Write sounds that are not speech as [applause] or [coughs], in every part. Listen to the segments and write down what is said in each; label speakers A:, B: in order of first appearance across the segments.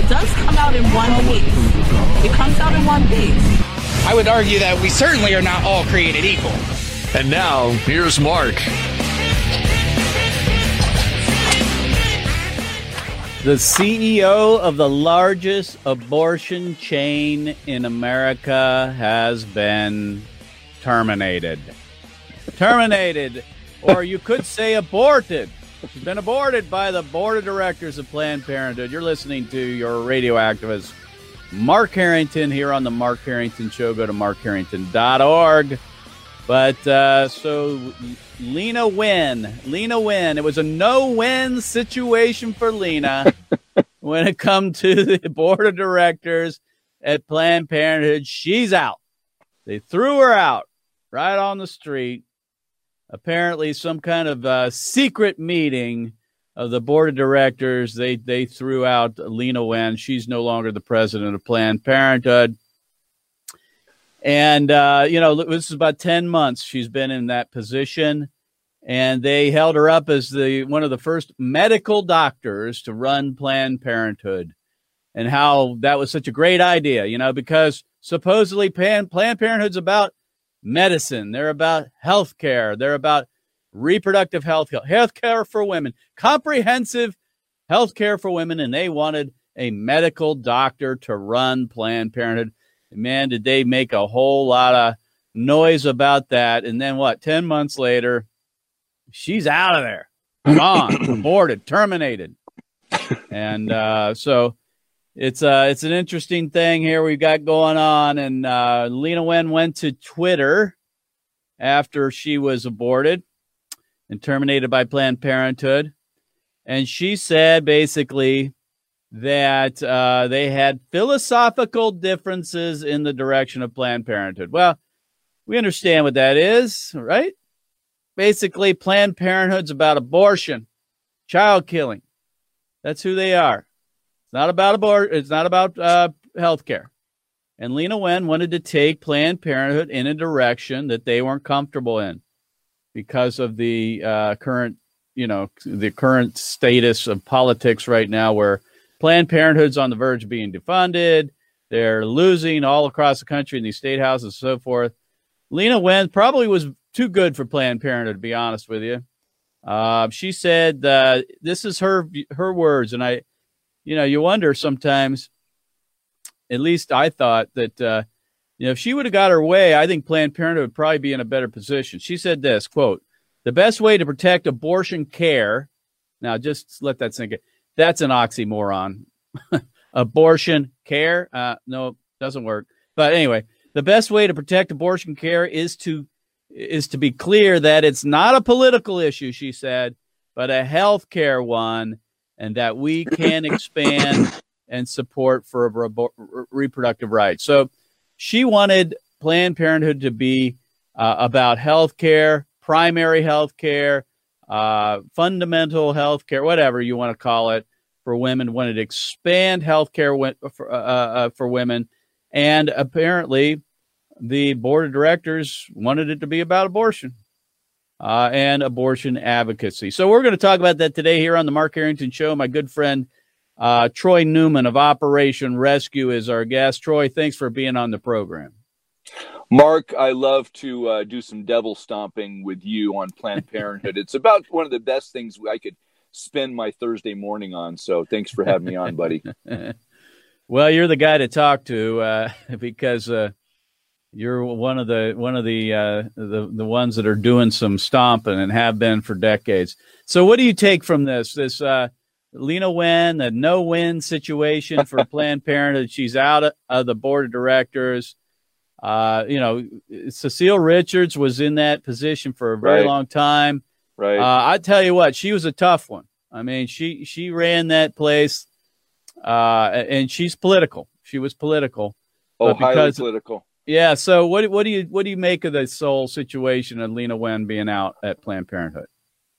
A: It does come out in one piece. It comes out in one piece.
B: I would argue that we certainly are not all created equal.
C: And now, here's Mark.
D: The CEO of the largest abortion chain in America has been terminated. Terminated, or you could say aborted. She's been aborted by the board of directors of Planned Parenthood. You're listening to your radio activist, Mark Harrington, here on the Mark Harrington Show. Go to markharrington.org. But uh, so Lena Wen, Lena Wen. it was a no-win situation for Lena [laughs] when it come to the board of directors at Planned Parenthood. She's out. They threw her out right on the street. Apparently, some kind of uh, secret meeting of the board of directors. They they threw out Lena Wen. She's no longer the president of Planned Parenthood. And, uh, you know, this is about 10 months she's been in that position. And they held her up as the one of the first medical doctors to run Planned Parenthood and how that was such a great idea, you know, because supposedly Planned Parenthood's about medicine. They're about health care. They're about reproductive health, health care for women, comprehensive health care for women. And they wanted a medical doctor to run Planned Parenthood man, did they make a whole lot of noise about that. And then what? 10 months later, she's out of there, gone, [coughs] aborted, terminated. And uh, so it's uh, it's an interesting thing here we've got going on. And uh, Leana Wen went to Twitter after she was aborted and terminated by Planned Parenthood. And she said basically, that uh, they had philosophical differences in the direction of Planned Parenthood. Well, we understand what that is, right? Basically, Planned Parenthood's about abortion, child killing. That's who they are. It's not about abort. It's not about uh, health care. And Lena Wen wanted to take Planned Parenthood in a direction that they weren't comfortable in because of the uh, current, you know, the current status of politics right now, where Planned Parenthood's on the verge of being defunded. They're losing all across the country in these state houses and so forth. Lena Wen probably was too good for Planned Parenthood, to be honest with you. Uh, she said uh, this is her her words, and I, you know, you wonder sometimes. At least I thought that uh, you know if she would have got her way, I think Planned Parenthood would probably be in a better position. She said this quote: "The best way to protect abortion care." Now, just let that sink in. That's an oxymoron. [laughs] abortion care, uh, no, doesn't work. But anyway, the best way to protect abortion care is to is to be clear that it's not a political issue, she said, but a health care one, and that we can expand and support for re- reproductive rights. So she wanted Planned Parenthood to be uh, about health care, primary health care, uh, fundamental health care, whatever you want to call it, for women, wanted to expand health care for, uh, uh, for women. And apparently, the board of directors wanted it to be about abortion uh, and abortion advocacy. So, we're going to talk about that today here on the Mark Harrington Show. My good friend uh, Troy Newman of Operation Rescue is our guest. Troy, thanks for being on the program.
E: Mark, I love to uh, do some devil stomping with you on Planned Parenthood. it's about one of the best things I could spend my Thursday morning on. So thanks for having me on, buddy. [laughs]
D: well, you're the guy to talk to uh, [laughs] because uh, you're one of the one of the uh, the the ones that are doing some stomping and have been for decades. So, what do you take from this? This uh, Leana Wen, the no-win situation for [laughs] Planned Parenthood. She's out of the board of directors. Uh, you know, Cecile Richards was in that position for a very right. long time.
E: Right.
D: Uh, I tell you what, she was a tough one. I mean, she she ran that place uh, and she's political. She was political.
E: Oh, highly
D: because-
E: political.
D: Yeah. So what what do you what do you make of the whole situation of Lena Wen being out at Planned Parenthood?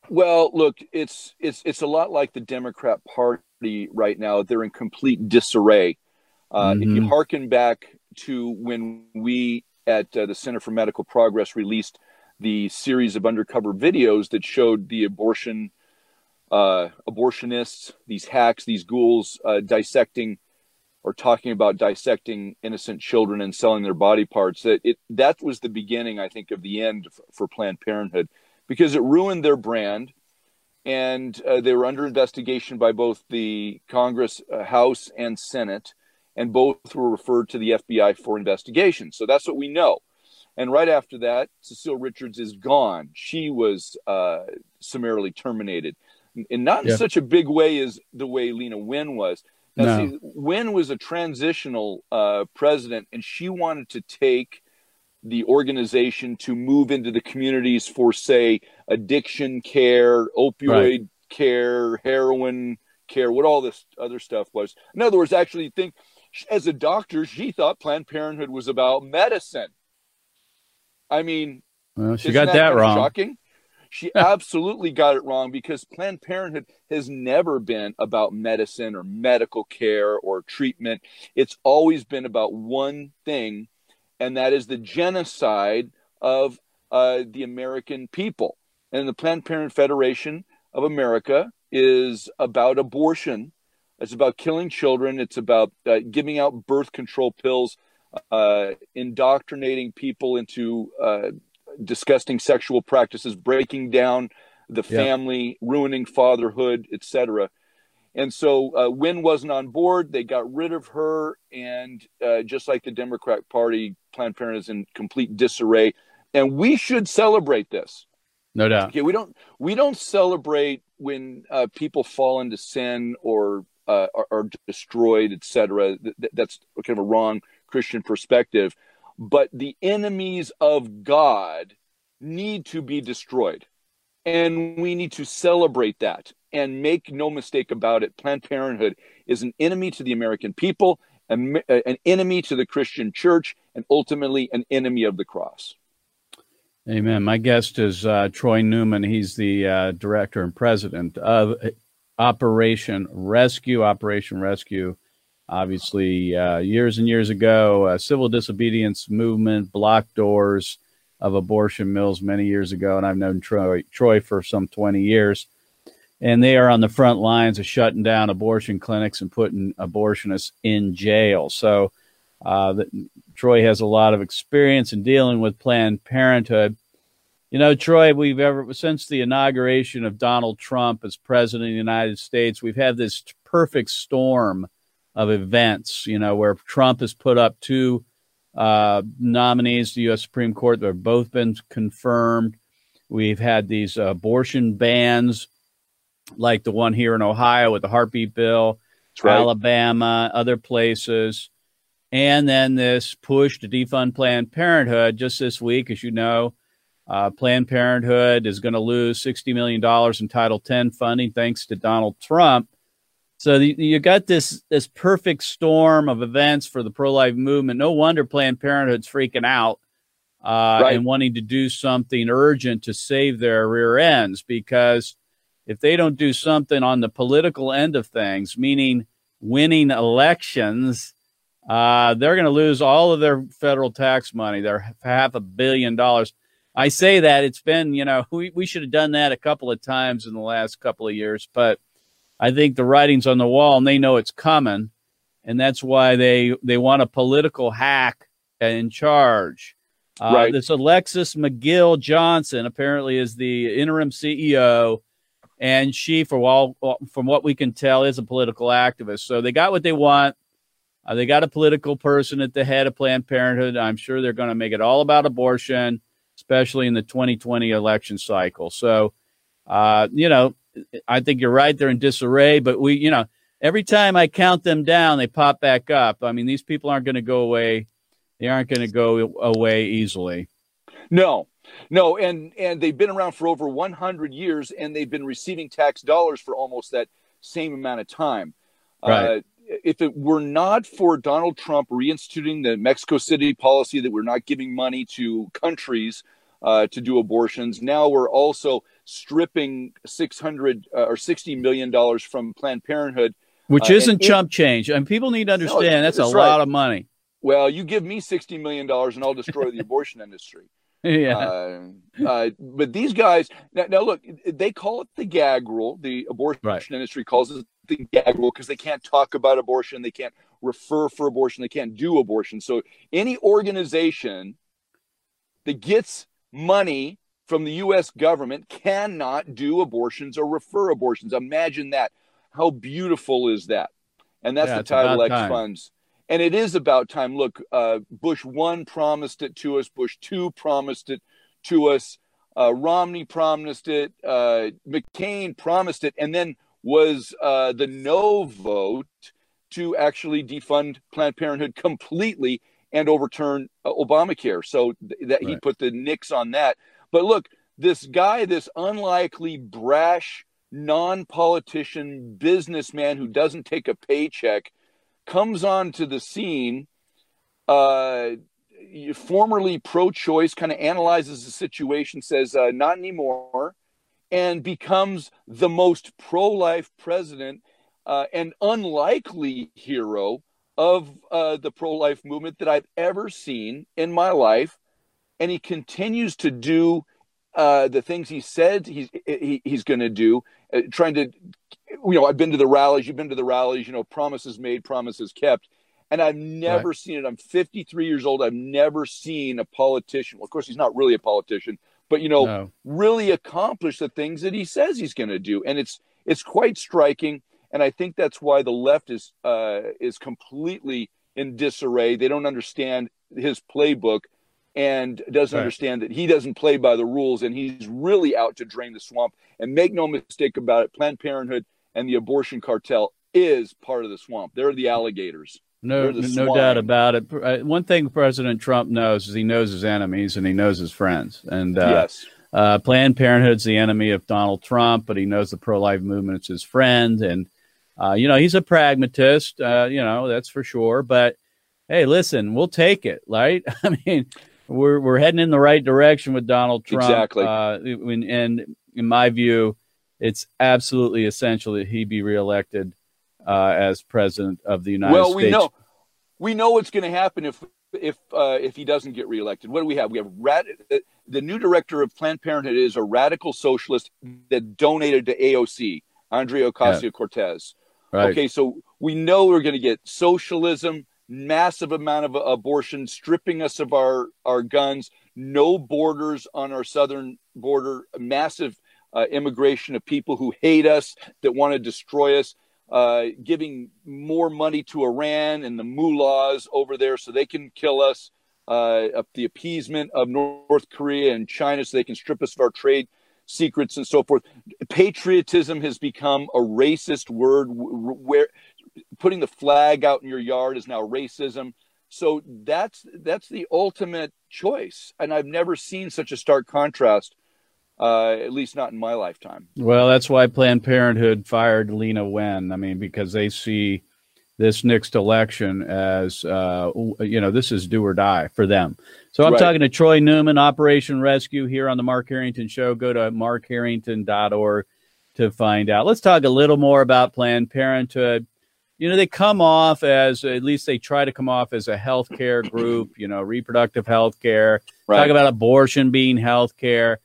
E: Well, look, it's it's it's a lot like the Democrat Party right now. They're in complete disarray. Uh, If you
D: Mhm.
E: hearken back to when we at uh, the Center for Medical Progress released the series of undercover videos that showed the abortion uh, abortionists, these hacks, these ghouls uh, dissecting or talking about dissecting innocent children and selling their body parts. That it that was the beginning, I think, of the end for Planned Parenthood because it ruined their brand, and uh, they were under investigation by both the Congress, uh, House, and Senate, and both were referred to the FBI for investigation. So that's what we know. And right after that, Cecile Richards is gone. She was uh, summarily terminated, and not in
D: Yeah.
E: such a big way as the way Lena Wen was. Now,
D: No.
E: see, Wen was a transitional uh, president, and she wanted to take the organization to move into the communities for, say, addiction care, opioid care, heroin care, what all this other stuff was. In other words, actually, think as a doctor, she thought Planned Parenthood was about medicine. I mean,
D: Well, she got that,
E: of
D: wrong.
E: Shocking. She absolutely got it wrong because Planned Parenthood has never been about medicine or medical care or treatment. It's always been about one thing, and that is the genocide of uh, the American people. And the Planned Parenthood Federation of America is about abortion. It's about killing children. It's about uh, giving out birth control pills, uh, indoctrinating people into uh, disgusting sexual practices, breaking down the
D: Yeah.
E: family, ruining fatherhood, etc. And so uh, wasn't on board. They got rid of her, and uh, just like the Democrat Party, Planned Parenthood is in complete disarray. And we should celebrate this.
D: No doubt.
E: Okay, we don't we don't celebrate when uh, people fall into sin or uh, are, are destroyed, etc. Th- th- that's kind of a wrong Christian perspective. But the enemies of God need to be destroyed, and we need to celebrate that. And make no mistake about it, Planned Parenthood is an enemy to the American people, an, enemy to the Christian church, and ultimately an enemy of the cross.
D: Amen. My guest is uh, Troy Newman. He's the uh, director and president of Operation Rescue. Operation Rescue, obviously, uh, years and years ago, civil disobedience movement blocked doors of abortion mills many years ago, and I've known Troy, Troy for some 20 years. And they are on the front lines of shutting down abortion clinics and putting abortionists in jail. So, uh, the, Troy has a lot of experience in dealing with Planned Parenthood. You know, Troy, we've ever since the inauguration of Donald Trump as president of the United States, we've had this perfect storm of events. You know, where Trump has put up two uh, nominees to the U.S. Supreme Court that have both been confirmed. We've had these abortion bans, like the one here in Ohio with the heartbeat bill,
E: right.
D: Alabama, other places. And then this push to defund Planned Parenthood just this week, as you know, uh, Planned Parenthood is going to lose $60 million in Title X funding thanks to Donald Trump. So the, you got this this perfect storm of events for the pro life movement. No wonder Planned Parenthood's freaking out uh,
E: Right.
D: and wanting to do something urgent to save their rear ends because if they don't do something on the political end of things, meaning winning elections, uh, they're going to lose all of their federal tax money. They're half a billion dollars. I say that it's been, you know, we, we should have done that a couple of times in the last couple of years, but I think the writing's on the wall and they know it's coming. And that's why they, they want a political hack in charge. Uh,
E: Right.
D: This Alexis McGill Johnson apparently is the interim CEO, and she, for all from what we can tell, is a political activist. So they got what they want. Uh, they got a political person at the head of Planned Parenthood. I'm sure they're going to make it all about abortion, especially in the 2020 election cycle. So, uh, you know, I think you're right. They're in disarray, but we, you know, every time I count them down, they pop back up. I mean, these people aren't going to go away. They aren't going to go away easily.
E: No, no, and and they've been around for over 100 years, and they've been receiving tax dollars for almost that same amount of time.
D: Right.
E: Uh, if it were not for Donald Trump reinstituting the Mexico City policy that we're not giving money to countries uh, to do abortions, now we're also stripping 600 uh, or 60 million dollars from Planned Parenthood,
D: which
E: uh,
D: isn't chump change. And people need to understand no, that's, that's a
E: right.
D: lot of money.
E: Well, you give me 60 million dollars and I'll destroy the [laughs] abortion industry.
D: Yeah.
E: Uh, uh, but these guys now, now, look, they call it the gag rule. The abortion
D: right.
E: industry calls it the gag rule because they can't talk about abortion, they can't refer for abortion, they can't do abortion. So any organization that gets money from the U.S. government cannot do abortions or refer abortions. Imagine that. How beautiful is that? And that's
D: yeah,
E: the Title X
D: time.
E: funds and it is about time. Look, uh, Bush one promised it to us. Bush two promised it to us. Uh, Romney promised it. Uh, McCain promised it, and then was uh, the no vote to actually defund Planned Parenthood completely and overturn uh, Obamacare. So th- that right. he put the nix on that. But look, this guy, this unlikely, brash, non-politician businessman who doesn't take a paycheck comes onto the scene, uh, formerly pro choice, kind of analyzes the situation, says, uh, not anymore, and becomes the most pro life president uh, and unlikely hero of uh, the pro life movement that I've ever seen in my life. And he continues to do uh, the things he said he's he, he's going to do, uh, trying to you know, I've been to the rallies, you've been to the rallies, you know, promises made, promises kept. And I've never right. seen it. I'm 53 years old. I've never seen a politician. Well, of course, he's not really a politician, but you know, no. really accomplish the things that he says he's going to do. And it's it's quite striking. And I think that's why the left is uh, is completely in disarray. They don't understand his playbook and doesn't right. understand that he doesn't play by the rules and he's really out to drain the swamp. And make no mistake about it, Planned Parenthood and the abortion cartel is part of the swamp. They're the alligators.
D: No, no doubt about it. Uh, one thing President Trump knows is he knows his enemies and he knows his friends. And uh,
E: yes.
D: uh, Planned Parenthood's the enemy of Donald Trump, but he knows the pro-life movement's his friend. And uh, you know he's a pragmatist. Uh, you know that's for sure. But hey, listen, we'll take it, right? [laughs] I mean, we're we're heading in the right direction with Donald Trump.
E: Exactly.
D: Uh, and in my view, it's absolutely essential that he be reelected uh, as president of the United
E: well,
D: States.
E: Well, we know we know what's going to happen if if uh, if he doesn't get reelected. What do we have? We have rad- the new director of Planned Parenthood is a radical socialist that donated to AOC, Andrea Ocasio Cortez.
D: Yeah. Right.
E: Okay, so we know we're going to get socialism, massive amount of abortion, stripping us of our our guns, no borders on our southern border, massive uh, immigration of people who hate us, that want to destroy us, uh, giving more money to Iran and the mullahs over there so they can kill us, uh, the appeasement of North Korea and China so they can strip us of our trade secrets and so forth. Patriotism has become a racist word where putting the flag out in your yard is now racism. So that's that's the ultimate choice, and I've never seen such a stark contrast uh, at least not in my lifetime.
D: Well, that's why Planned Parenthood fired Lena Wen. I mean, because they see this next election as, uh, you know, this is do or die for them. So I'm right. talking to Troy Newman, Operation Rescue, here on the Mark Harrington Show. Go to markharrington.org to find out. Let's talk a little more about Planned Parenthood. You know, they come off as, at least they try to come off as a healthcare group, you know, reproductive health care. Right. Talk about abortion being health care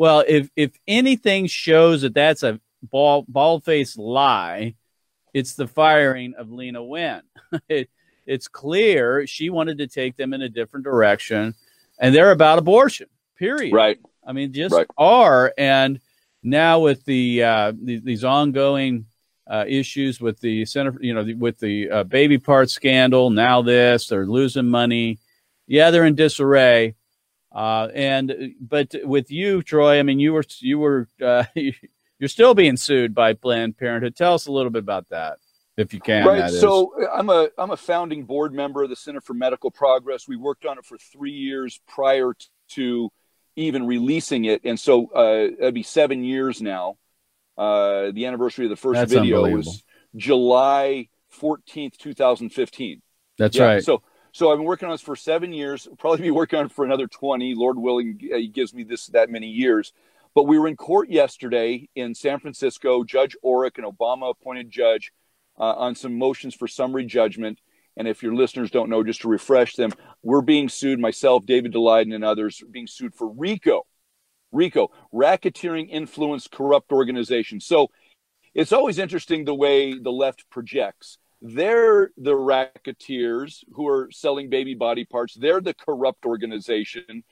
D: well, if if anything shows that that's a ball bald faced lie, it's the firing of Lena Wen. [laughs] it, it's clear she wanted to take them in a different direction, and they're about abortion. Period.
E: Right.
D: I mean, just
E: right.
D: are. And now with the, uh, the these ongoing uh, issues with the center, you know, with the uh, baby part scandal. Now this, they're losing money. Yeah, they're in disarray. Uh, and but with you, Troy, I mean, you were you were uh, [laughs] you're still being sued by Planned Parenthood. Tell us a little bit about that, if you can.
E: Right. So I'm a I'm a founding board member of the Center for Medical Progress. We worked on it for three years prior to even releasing it, and so uh, it'd be seven years now. Uh, the anniversary of the first
D: That's
E: video was July 14th, 2015.
D: That's
E: Yeah,
D: right.
E: So, so I've been working on this for seven years. Probably be working on it for another 20. Lord willing, uh, He gives me this that many years. But we were in court yesterday in San Francisco. Judge Orrick, an Obama-appointed judge, uh, on some motions for summary judgment. And if your listeners don't know, just to refresh them, we're being sued. Myself, David Daleiden, and others being sued for RICO, RICO, racketeering, influence, corrupt organization. So it's always interesting the way the left projects. They're the racketeers who are selling baby body parts. They're the corrupt organization,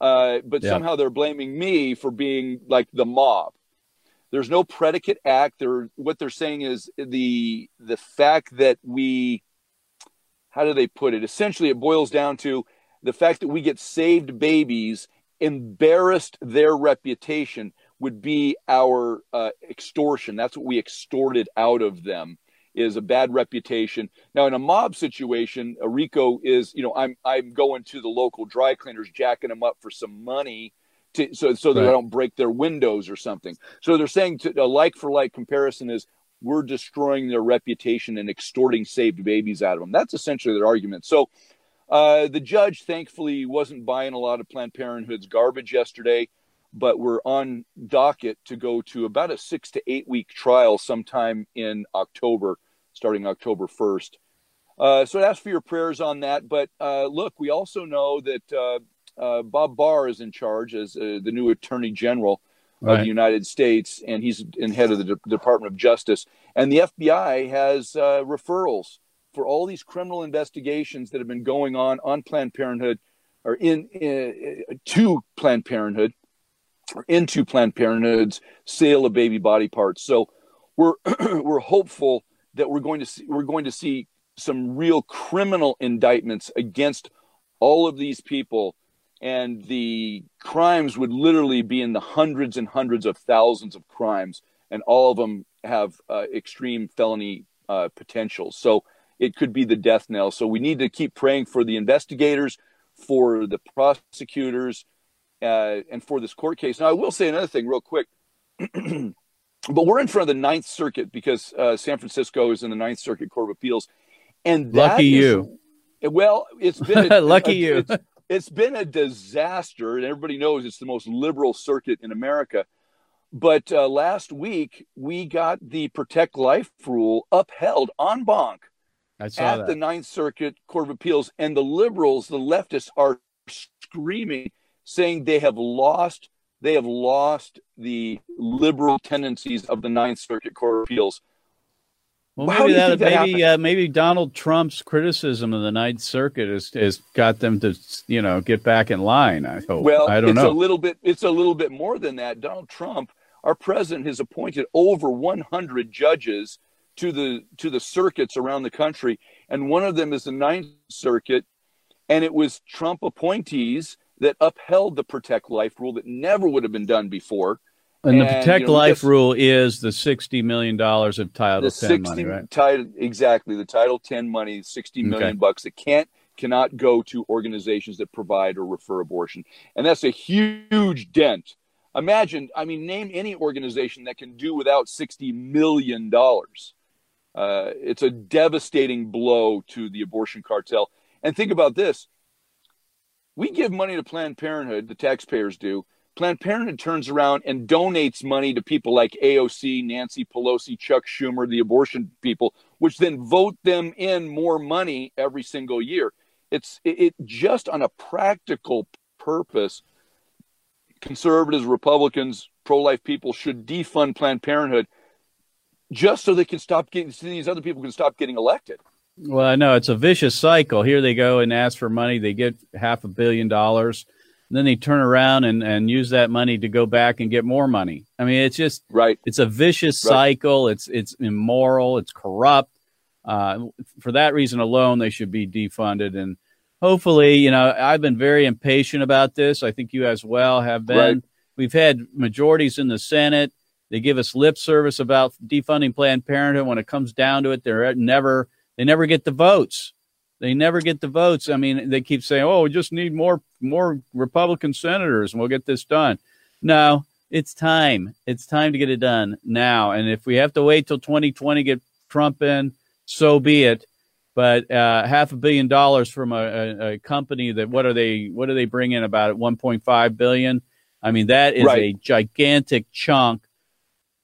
E: uh, but
D: Yeah.
E: somehow they're blaming me for being like the mob. There's no predicate act. They're, what they're saying is the the fact that we, how do they put it? Essentially, it boils down to the fact that we get saved babies embarrassed their reputation would be our uh, extortion. That's what we extorted out of them is a bad reputation. Now, in a mob situation, a RICO is, you know, I'm I'm going to the local dry cleaners, jacking them up for some money, to, so so that
D: Right.
E: I don't break their windows or something. So they're saying to, a like for like comparison is we're destroying their reputation and extorting saved babies out of them. That's essentially their argument. So uh, the judge, thankfully, wasn't buying a lot of Planned Parenthood's garbage yesterday, but we're on docket to go to about a six to eight week trial sometime in October, starting October 1st. Uh, so I'd ask for your prayers on that. But uh, look, we also know that uh, uh, Bob Barr is in charge as uh, the new Attorney General of
D: Right.
E: the United States, and he's in head of the De- Department of Justice. And the FBI has uh, referrals for all these criminal investigations that have been going on on Planned Parenthood or in, in to Planned Parenthood or into Planned Parenthood's sale of baby body parts. So we're [clears throat] we're hopeful that we're going to see we're going to see some real criminal indictments against all of these people and the crimes would literally be in the hundreds and hundreds of thousands of crimes and all of them have uh, extreme felony uh, potential so it could be the death knell so we need to keep praying for the investigators for the prosecutors uh, and for this court case now i will say another thing real quick [clears throat] but we're in front of the ninth circuit because uh, san francisco is in the ninth circuit court of appeals and that
D: Lucky
E: is-
D: you.
E: well it's been a, [laughs]
D: Lucky
E: a-
D: you.
E: it's, it's been a disaster and everybody knows it's the most liberal circuit in america but uh, last week we got the protect life rule upheld en banc
D: I saw
E: at
D: that.
E: the ninth circuit court of appeals and the liberals the leftists are screaming saying they have lost they have lost the liberal tendencies of the ninth circuit court of appeals
D: Well,
E: How
D: maybe that,
E: that
D: maybe uh, maybe Donald Trump's criticism of the Ninth Circuit has, has got them to you know get back in line. I hope.
E: Well,
D: I don't
E: it's
D: know.
E: a little bit. It's a little bit more than that. Donald Trump, our president, has appointed over 100 judges to the to the circuits around the country, and one of them is the Ninth Circuit, and it was Trump appointees that upheld the Protect Life rule that never would have been done before.
D: and the Protect
E: you know,
D: Life rule is the sixty million dollars of Title
E: the
D: Ten
E: 60
D: money, right?
E: title exactly the Title 10 money, 60 million
D: Okay.
E: bucks that can't cannot go to organizations that provide or refer abortion, and that's a huge dent. Imagine, I mean, name any organization that can do without 60 million dollars. Uh, it's a devastating blow to the abortion cartel. And think about this: we give money to Planned Parenthood, the taxpayers do. Planned Parenthood turns around and donates money to people like AOC, Nancy Pelosi, Chuck Schumer, the abortion people, which then vote them in more money every single year. It's it, it just on a practical purpose. Conservatives, Republicans, pro-life people should defund Planned Parenthood just so they can stop getting so these other people can stop getting elected.
D: Well, I know it's a vicious cycle. Here they go and ask for money. They get half a billion dollars. And then they turn around and, and use that money to go back and get more money. I mean, it's just
E: Right.
D: it's a vicious
E: Right.
D: cycle. It's it's immoral. It's corrupt. Uh, for that reason alone, they should be defunded. And hopefully, you know, I've been very impatient about this. I think you as well have been.
E: Right.
D: We've had majorities in the Senate. They give us lip service about defunding Planned Parenthood. When it comes down to it, they're never they never get the votes. They never get the votes. I mean, they keep saying, "Oh, we just need more more Republican senators, and we'll get this done." No, it's time. It's time to get it done now. And if we have to wait till 2020 get Trump in, so be it. But uh, half a billion dollars from a, a, a, company that what are they what do they bring in about 1.5 billion? I mean that is right. a gigantic chunk,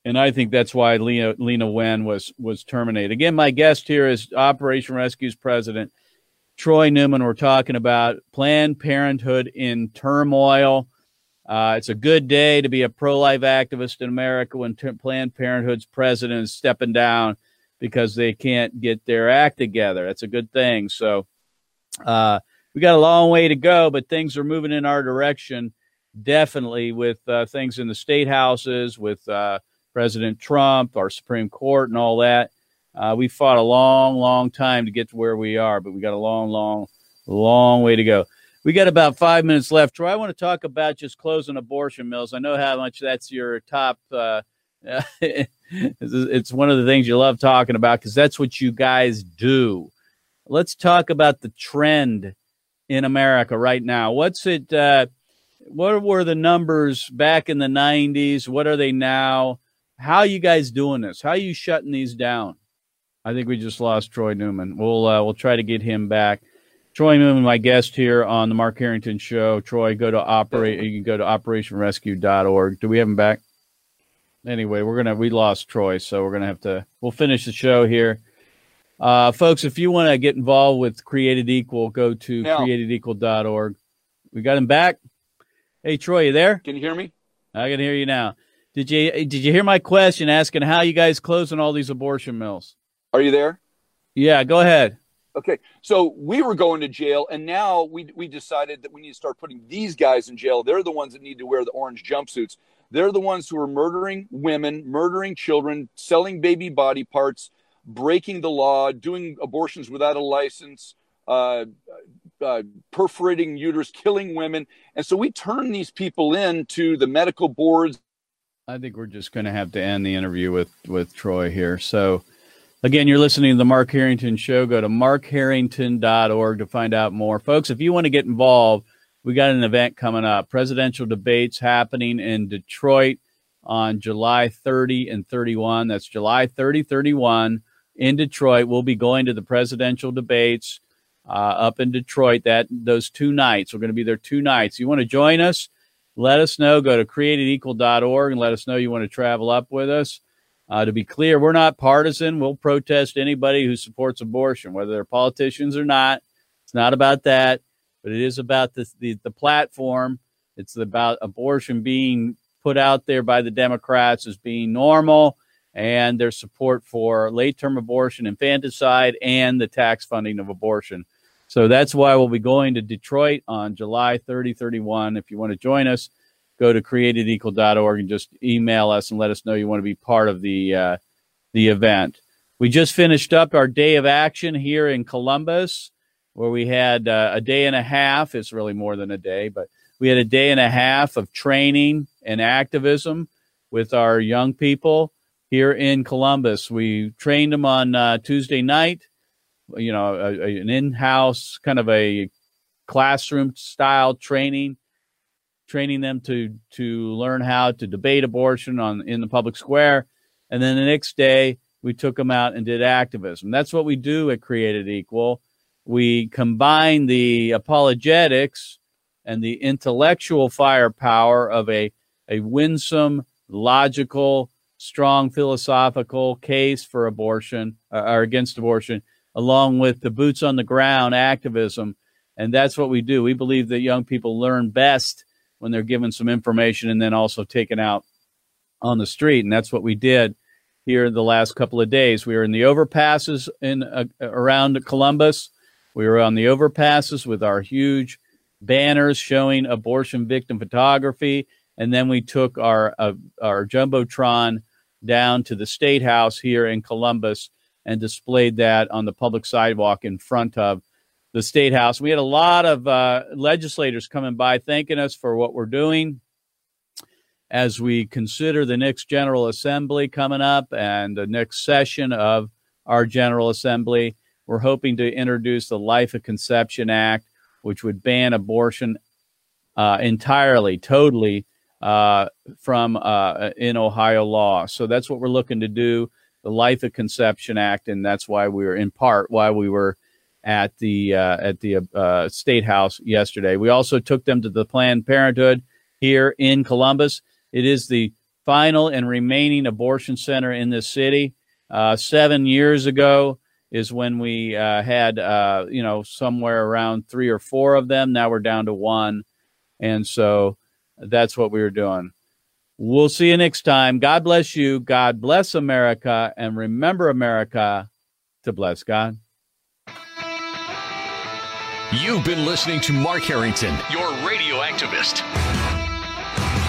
D: and I think that's why Lena Leana Wen was was terminated. Again, my guest here is Operation Rescue's president Troy Newman. We're talking about Planned Parenthood in turmoil. Uh, it's a good day to be a pro life activist in America when t- Planned Parenthood's president is stepping down because they can't get their act together. That's a good thing. So uh, we got a long way to go, but things are moving in our direction. Definitely with uh, things in the state houses, with uh, President Trump, our Supreme Court, and all that. Uh, we fought a long, long time to get to where we are, but we got a long, long, long way to go. We got about five minutes left. Troy, I want to talk about just closing abortion mills. I know how much that's your top uh, [laughs] it's one of the things you love talking about because that's what you guys do. Let's talk about the trend in America right now. What's it? Uh, what were the numbers back in the '90s? What are they now? How are you guys doing this? How are you shutting these down? I think we just lost Troy Newman. We'll uh, we'll try to get him back. Troy Newman, my guest here on the Mark Harrington Show. Troy, go to operate. You can go to operationrescue.org. Do we have him back? anyway, we're gonna we lost Troy, so we're gonna have to we'll finish the show here. Uh, folks, if you want to get involved with Created Equal, go to now, createdequal.org. We got him back. Hey Troy, you there?
E: Can you hear me?
D: I can hear you now. Did you did you hear my question asking how you guys closing all these abortion mills?
E: Are you there?
D: Yeah, go ahead.
E: Okay, so we were going to jail, and now we we decided that we need to start putting these guys in jail. They're the ones that need to wear the orange jumpsuits. They're the ones who are murdering women, murdering children, selling baby body parts, breaking the law, doing abortions without a license, uh, uh, perforating uterus, killing women. And so we turn these people in to the medical boards.
D: I think we're just going to have to end the interview with, with Troy here. So, again, you're listening to the Mark Harrington Show. Go to markharrington.org to find out more. Folks, if you want to get involved, we got an event coming up presidential debates happening in Detroit on July 30 and 31. That's July 30, 31 in Detroit. We'll be going to the presidential debates uh, up in Detroit that those two nights. We're going to be there two nights. You want to join us? Let us know. Go to createdequal.org and let us know you want to travel up with us. Uh, to be clear, we're not partisan. We'll protest anybody who supports abortion, whether they're politicians or not. It's not about that but it is about the, the, the platform. It's about abortion being put out there by the Democrats as being normal and their support for late term abortion, infanticide, and the tax funding of abortion. So that's why we'll be going to Detroit on July 30, 31. If you want to join us, go to createdequal.org and just email us and let us know you want to be part of the, uh, the event. We just finished up our day of action here in Columbus where we had uh, a day and a half. It's really more than a day, but we had a day and a half of training and activism with our young people here in Columbus. We trained them on uh, Tuesday night, you know, a, a, an in house kind of a classroom style training. Training them to to learn how to debate abortion on in the public square, and then the next day we took them out and did activism. That's what we do at Created Equal we combine the apologetics and the intellectual firepower of a, a winsome, logical, strong philosophical case for abortion uh, or against abortion, along with the boots on the ground activism. And that's what we do. We believe that young people learn best when they're given some information and then also taken out on the street. And that's what we did here the last couple of days. We were in the overpasses in uh, around Columbus. We were on the overpasses with our huge banners showing abortion victim photography, and then we took our uh, our jumbotron down to the state house here in Columbus and displayed that on the public sidewalk in front of the state house. We had a lot of uh, legislators coming by thanking us for what we're doing as we consider the next General Assembly coming up and the next session of our General Assembly. We're hoping to introduce the Life of Conception Act, which would ban abortion uh, entirely, totally uh, from uh, in Ohio law. So that's what we're looking to do. The Life of Conception Act, and that's why we were in part why we were at the uh, at the uh, state house yesterday. We also took them to the Planned Parenthood here in Columbus. It is the final and remaining abortion center in this city. Uh, seven years ago is when we uh, had uh, you know somewhere around three or four of them. Now we're down to one, and so that's what we were doing. We'll see you next time. God bless you. God bless America. And remember, America, to bless God.
C: You've been listening to Mark Harrington, your radio activist.